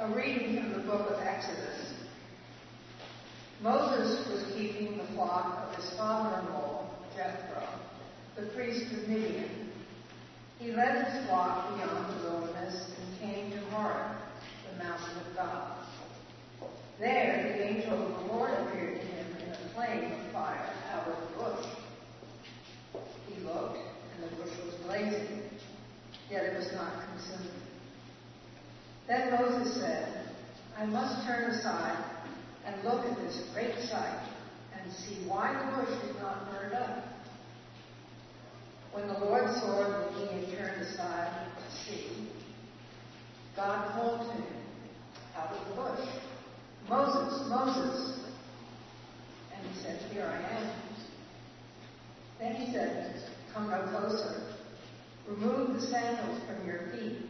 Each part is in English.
A reading from the book of Exodus. Moses was keeping the flock of his father-in-law, Jethro, the priest of Midian. He led his flock beyond the wilderness and came to Horeb, the mountain of God. There the angel of the Lord appeared to him in a flame of fire out of the bush. He looked, and the bush was blazing, yet it was not consumed. Said, I must turn aside and look at this great sight and see why the bush is not burned up. When the Lord saw that he had turned aside to see, God called to him out of the bush, Moses, Moses. And he said, Here I am. Then he said, Come no closer. Remove the sandals from your feet,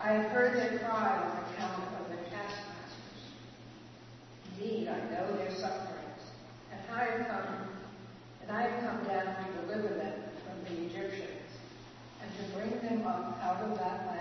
I have heard their cry on account of their taskmasters. Indeed, I know their sufferings, and I have come, and I have come down to deliver them from the Egyptians, and to bring them up out of that land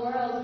world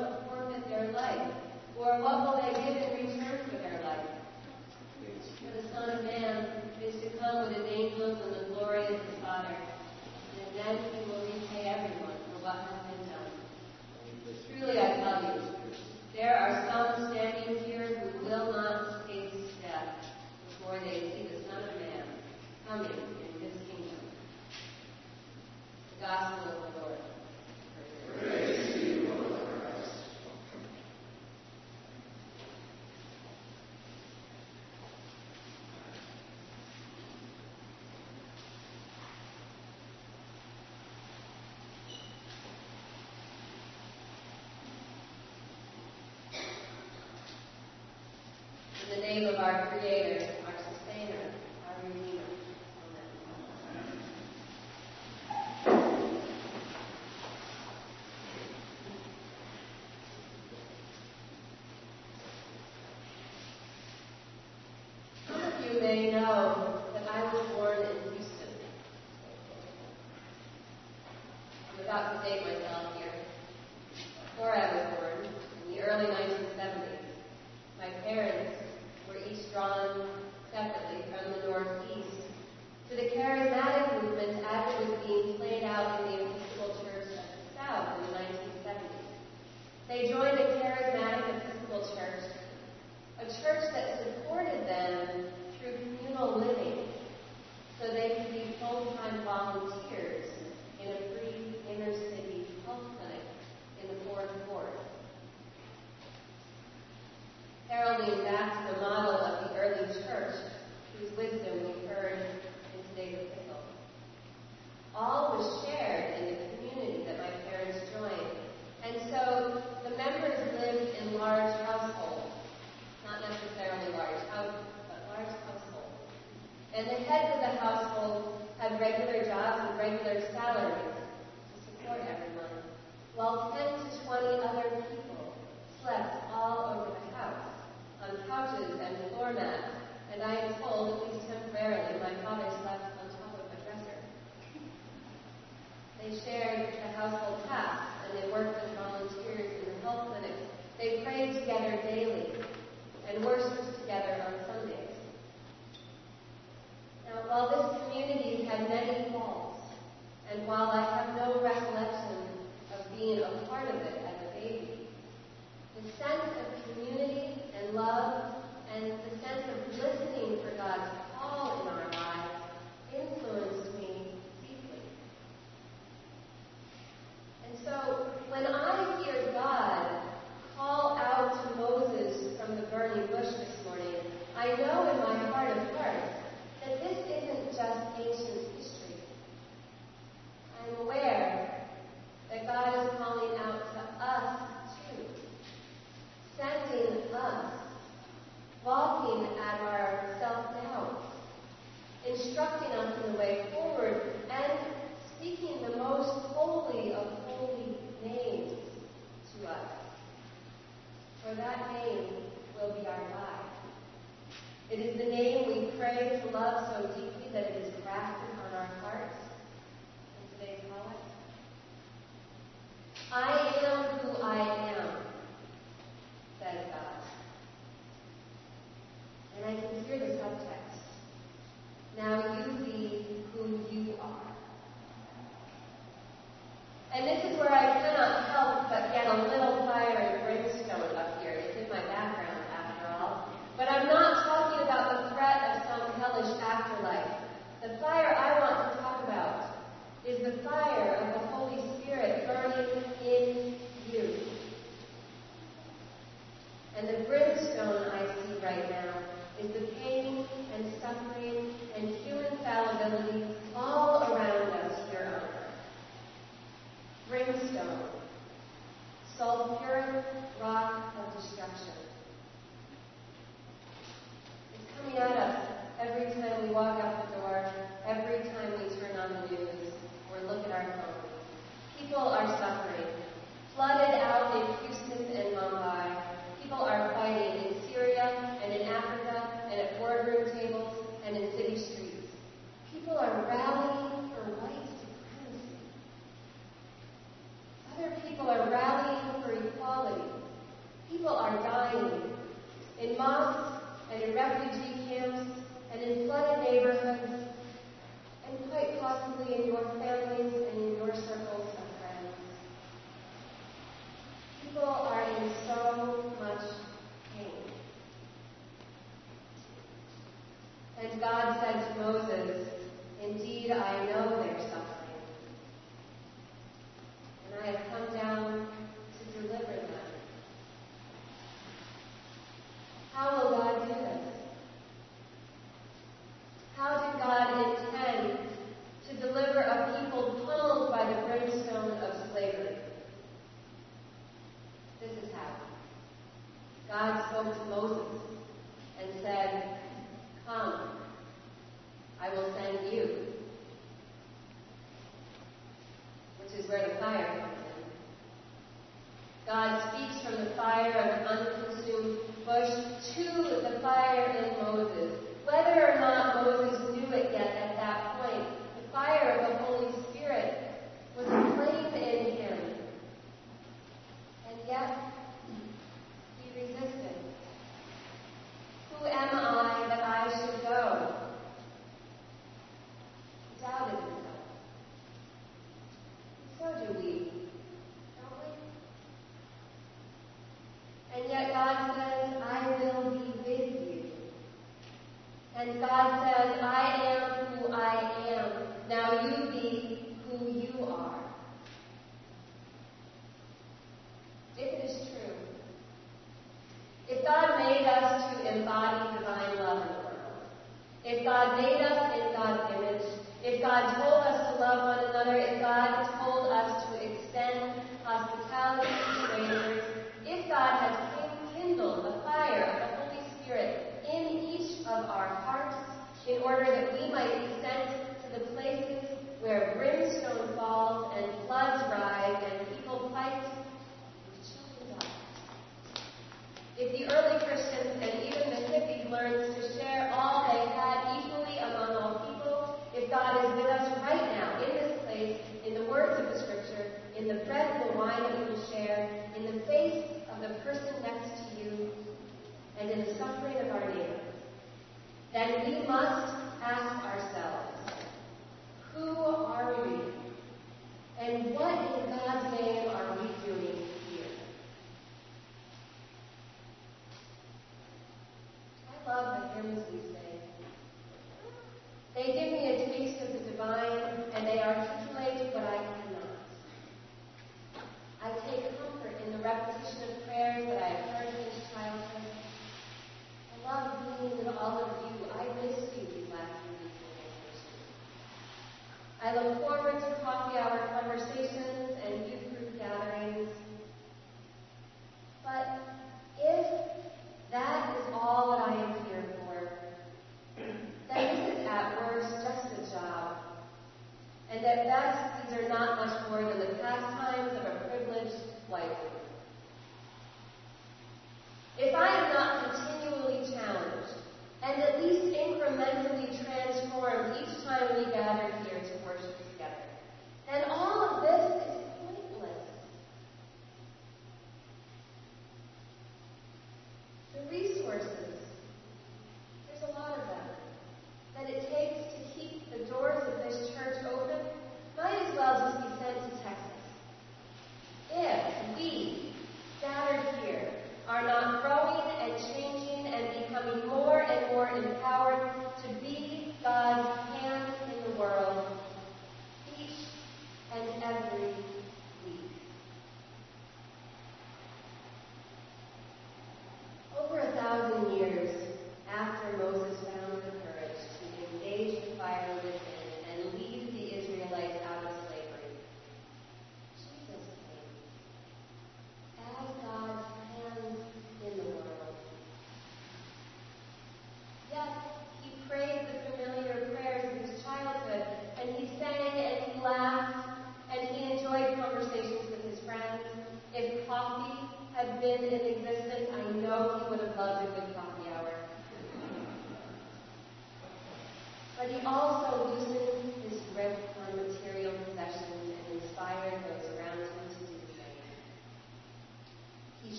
name of our Creator. regular jobs and regular salaries to support everyone, while 10 to 20 other people slept all over the house, on couches and floor mats, and I am told, at least temporarily, my father slept on top of my dresser. They shared the household tasks, and they worked as volunteers in the health clinics. They prayed together daily and worshiped together on Sunday. Now, while this community had many faults, and while I have no recollection of being a part of it as a baby, the sense of community and love and the sense of listening for God's call in our lives influenced me deeply. And so, when I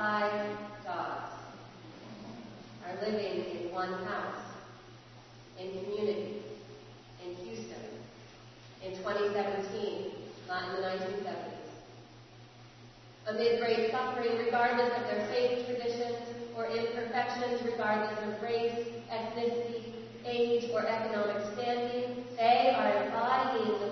five dogs are living in one house, in community, in Houston, in 2017, not in the 1970s. Amid great suffering, regardless of their faith traditions or imperfections, regardless of race, ethnicity, age, or economic standing, they are embodying the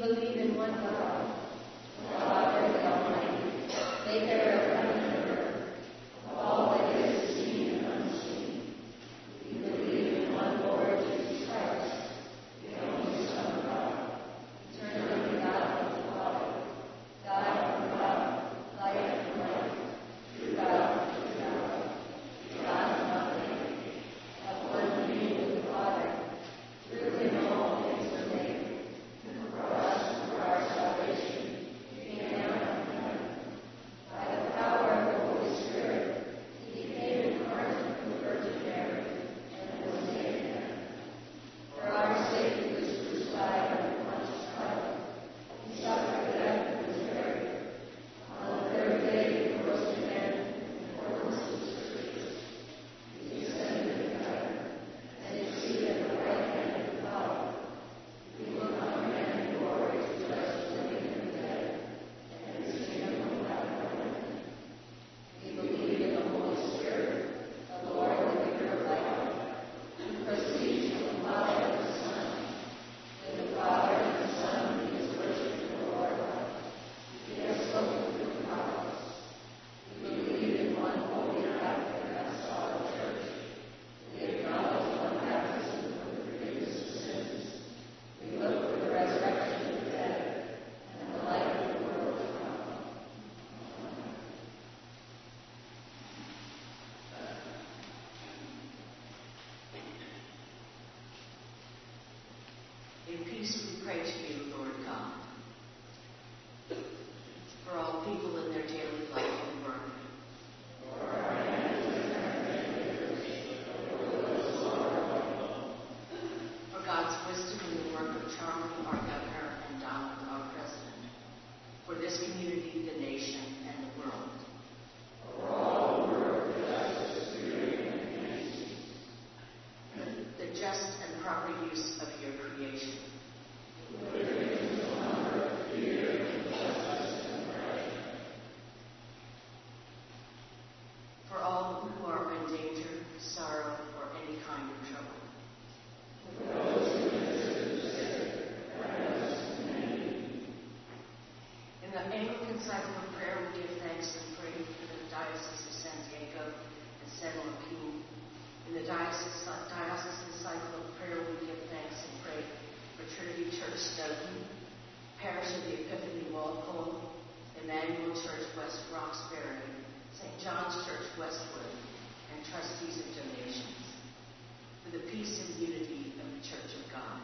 believe peace we pray to you. Cycle of prayer, we give thanks and pray for the Diocese of San Diego and San Joaquin. In the Diocese, Diocesan cycle of prayer, we give thanks and pray for Trinity Church Stoughton, Parish of the Epiphany Walpole, Emmanuel Church West Roxbury, St. John's Church Westwood, and trustees of donations. For the peace and unity of the Church of God.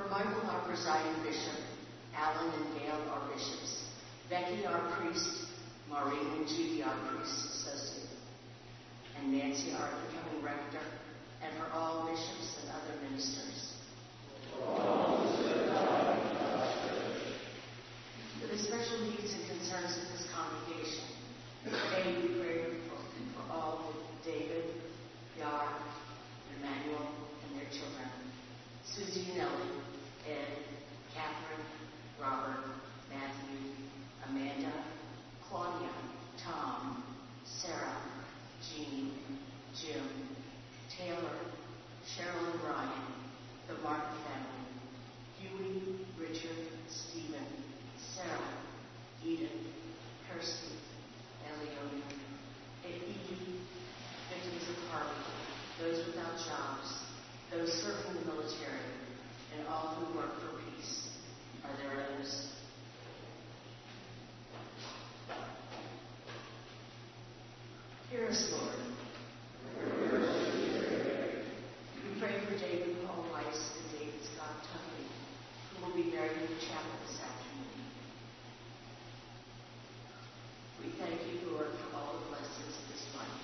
For Michael, our presiding bishop, Alan and Gail, our bishops, Becky, our priest, Maureen and Judy, our priest associate, and Nancy, our incoming rector, and for all bishops and other ministers. For the special needs and concerns of this congregation, today we pray for, all with David, Yar, Emmanuel, and their children, Susie and Ellie, Robert, Matthew, Amanda, Claudia, Tom, Sarah, Jean, Jim, Taylor, Cheryl and Ryan, the Martin family, Huey, Richard, Stephen, Sarah, Edith, Kirsty, Eleona, Edie, victims of Harvey, those without jobs, those serving the military, and all who work for peace. Are there others? Hear Lord. We pray for David Paul Weiss and David Scott Tuffy, who will be married in the chapel this afternoon. We thank you, Lord, for all the blessings of this life.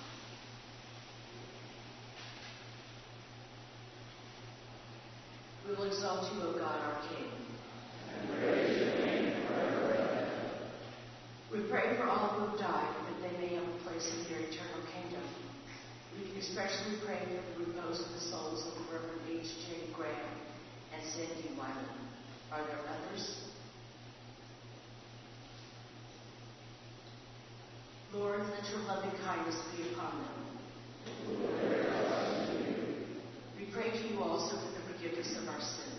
We will exalt you, O God, our King. We pray for all who have died, that they may have a place in your eternal kingdom. We especially pray for the repose of the souls of the Reverend H. J. Graham and Are there others? Lord, let your loving kindness be upon them. We pray to you also for the forgiveness of our sins.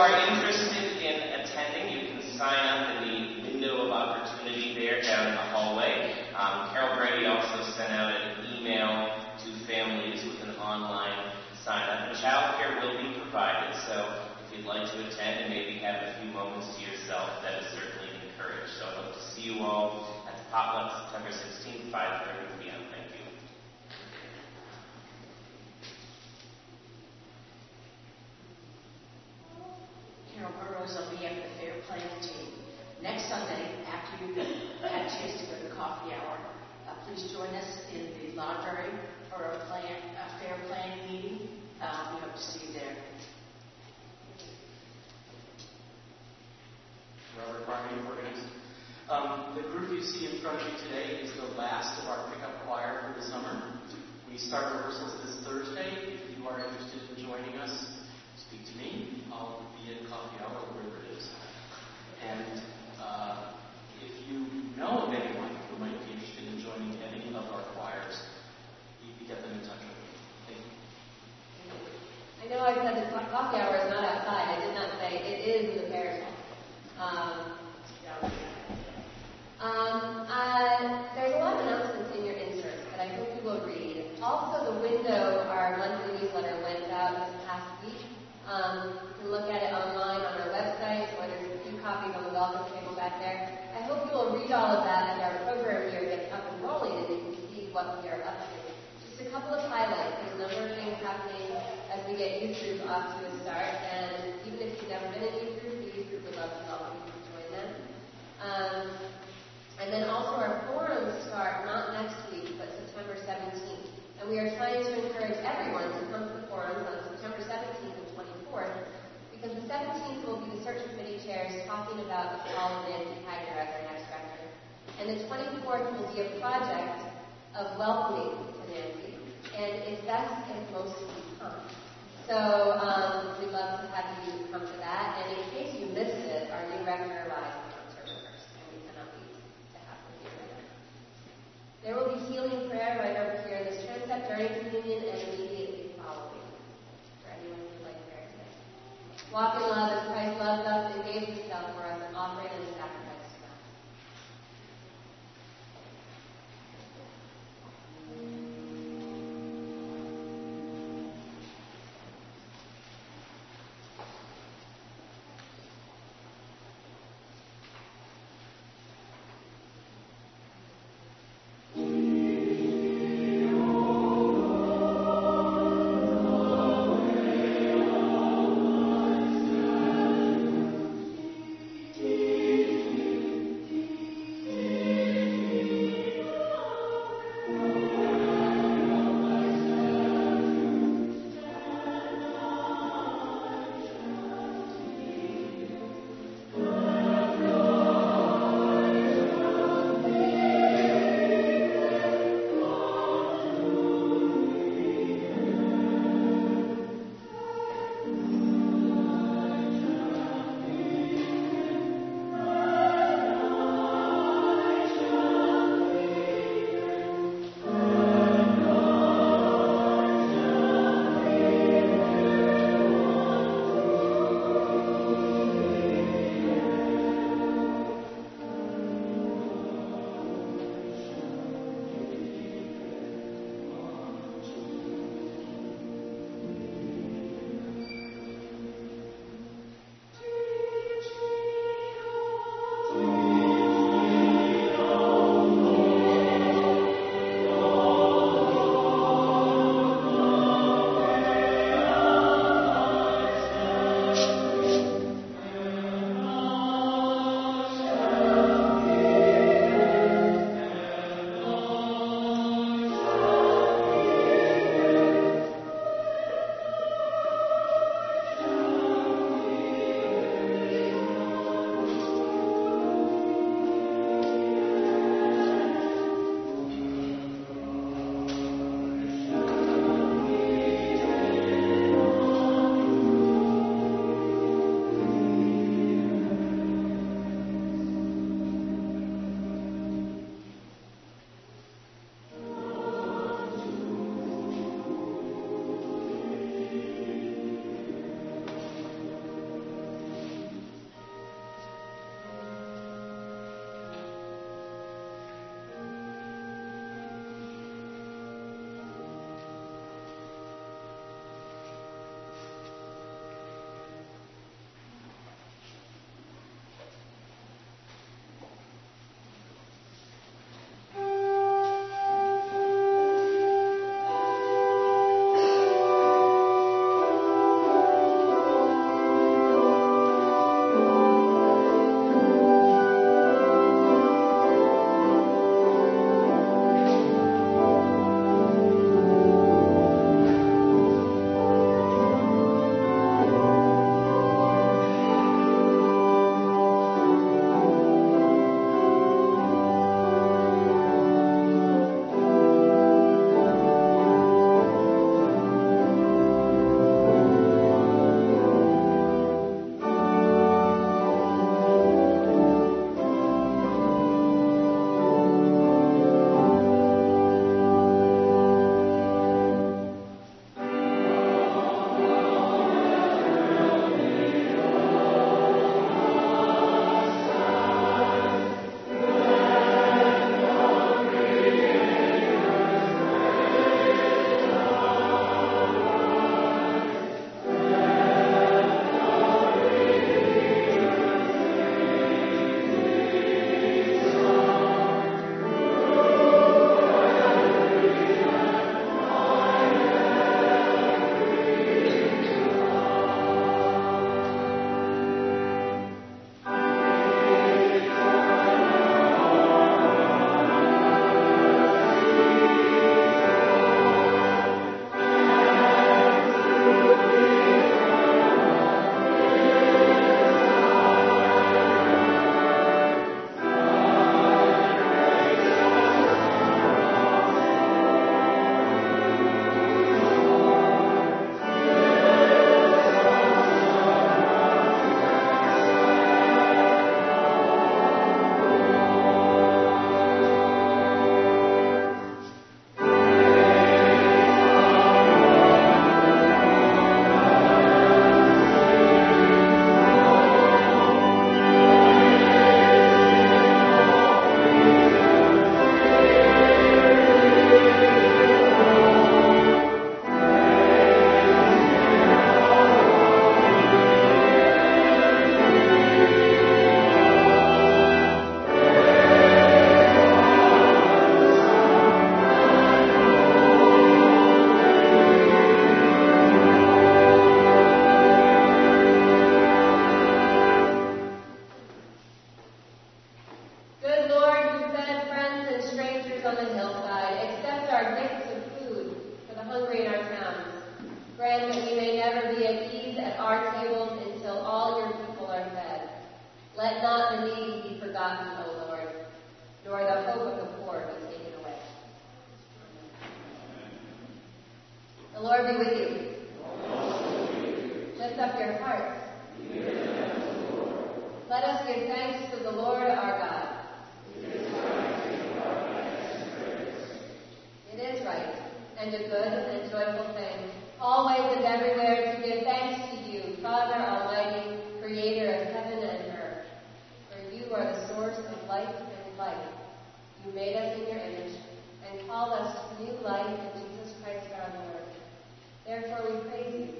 Are interested in attending, you can sign up in the window of opportunity there down in the hallway. Um, Carol Brady also sent out an email to families with an online sign up. And childcare will be provided, so if you'd like to attend and maybe have a few moments to yourself, that is certainly encouraged. So I hope to see you all at the potluck September 16th, 5.30 p.m. Thank you. Carol Burrows will be at the Fair Planning team. Next Sunday, after you've had a chance to go to coffee hour, uh, please join us in the library for a plan, a fair planning meeting. Uh, we hope to see you there. Robert Barney, organist. Um, the group you see in front of you today is the last of our pickup choir for the summer. We start rehearsals this Thursday. If you are interested in joining us, speak to me. I'll be at coffee hour, wherever it is. And uh, if you know of anyone who might be interested in joining any of our choirs, you can get them in touch with me. Thank you. I know I said the coffee hour is not outside. I did not say it is in the parish hall. Um, um, uh, there's a lot of announcements in your inserts that I hope you will read. Also, the window, our monthly newsletter, went out this past week. Um, you can look at it online on our website, or there's a few copies on the welcome table back there. I hope you will read all of that as our program year gets up and rolling and you can see what we are up to. Just a couple of highlights. There's a number of things happening as we off to a start, and even if you've never been in youth group, the youth group would love to welcome you to join them. Um, and then also our forums start not next week, but September 17th. And we are trying to encourage everyone to come to the forums on September 17th and 24th, because the 17th will be the search committee chairs talking about the fall of Nancy Tiger as our next rector. And the 24th will be a project of welcoming to Nancy, and it's best if most of you come. So um, we'd love to have you come to that. And in case you missed it, our new rector arrives on October 1st, and we cannot wait to have him here. There will be healing prayer right over here in this transept during communion and immediately following. For anyone who would like prayer today. Walk in love as Christ loves us and gave us, up your hearts. Let us give thanks to the Lord our God. It is right and a good and joyful thing, always and everywhere to give thanks to you, Father Almighty, creator of heaven and earth. For you are the source of light and life. You made us in your image and called us to new life in Jesus Christ our Lord. Therefore we praise you,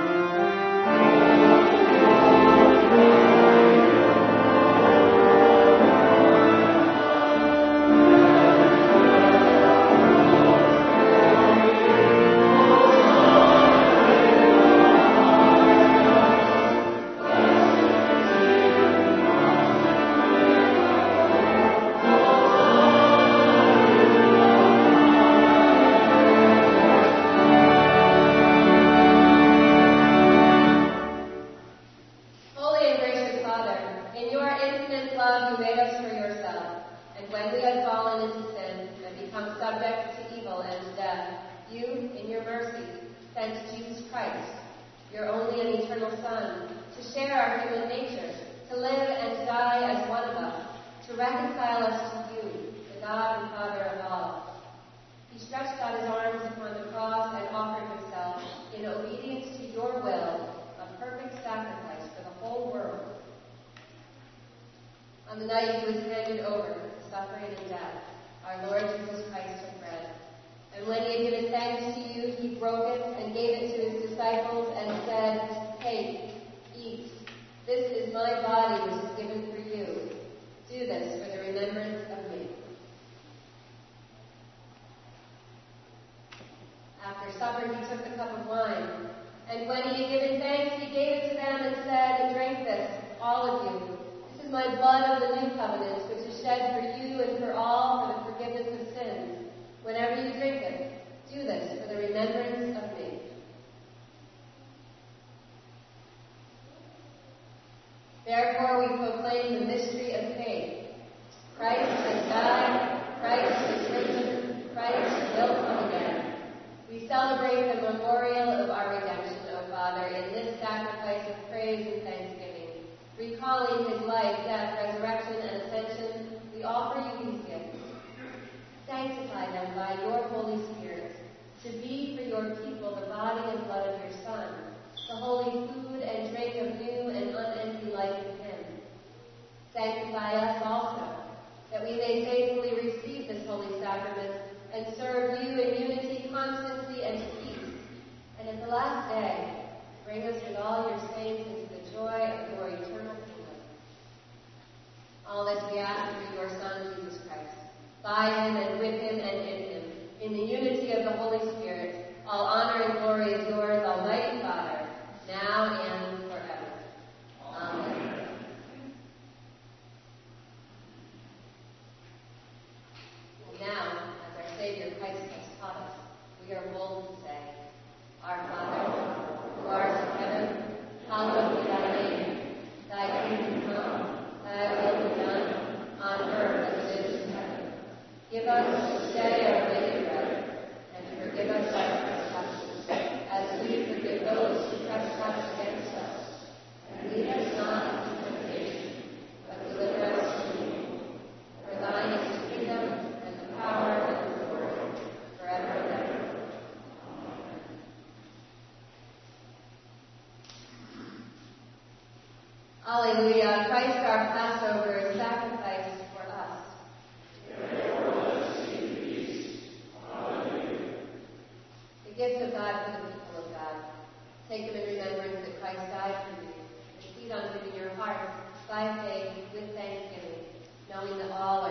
when he had given thanks, he gave it to them and said, Drink this, all of you. This is my blood of the new covenant, which is shed for you and for all for the forgiveness of sins. Whenever you drink it, do this for the remembrance of me. Therefore, we proclaim the mystery of faith. Christ has died, Christ is risen, Christ will come again. We celebrate the memorial of our redemption, O Father, in this sacrifice of praise and thanksgiving. Recalling his life, death, resurrection, and ascension, we offer you these gifts. Sanctify them by your Holy Spirit, to be for your people the body and blood of your Son, the holy food and drink of new and unending life in him. Sanctify us also, that we may faithfully receive this holy sacrament and serve you in unity, constancy, and peace. And at the last day, bring us with all your saints into the joy of your eternal kingdom. All this we ask through your Son, Jesus Christ, by him and with him and in him, in the unity of the Holy Spirit. All honor and glory is yours, Almighty Father, now and forever. Amen. And now, as our Savior Christ has taught us, we are bold to say, Our Father, who art in heaven, hallowed be thy name. Thy kingdom come, thy will be done, on earth as it is in heaven. Give us this day our daily bread, and forgive us our trespasses, as we forgive those who trespass against us. And lead us not into temptation, but deliver us from evil. For thine is the kingdom, and the power, and the glory, forever and ever. Alleluia. Christ our Passover is sacrificed for us. Gift of God for the people of God. Take them in remembrance that Christ died for you. And feed on them in your hearts by faith with thanksgiving, knowing that all are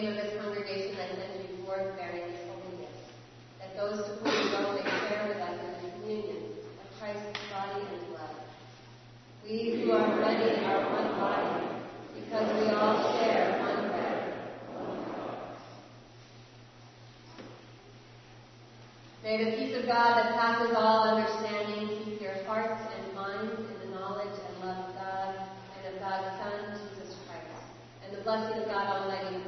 name of this congregation I send you forth bearing this holy gift, that those to whom you go may share with us in the communion of Christ's body and blood. We who are many are one body, because we all share one bread. May the peace of God that passes all understanding keep your hearts and minds in the knowledge and love of God and of God's Son, Jesus Christ. And the blessing of God Almighty,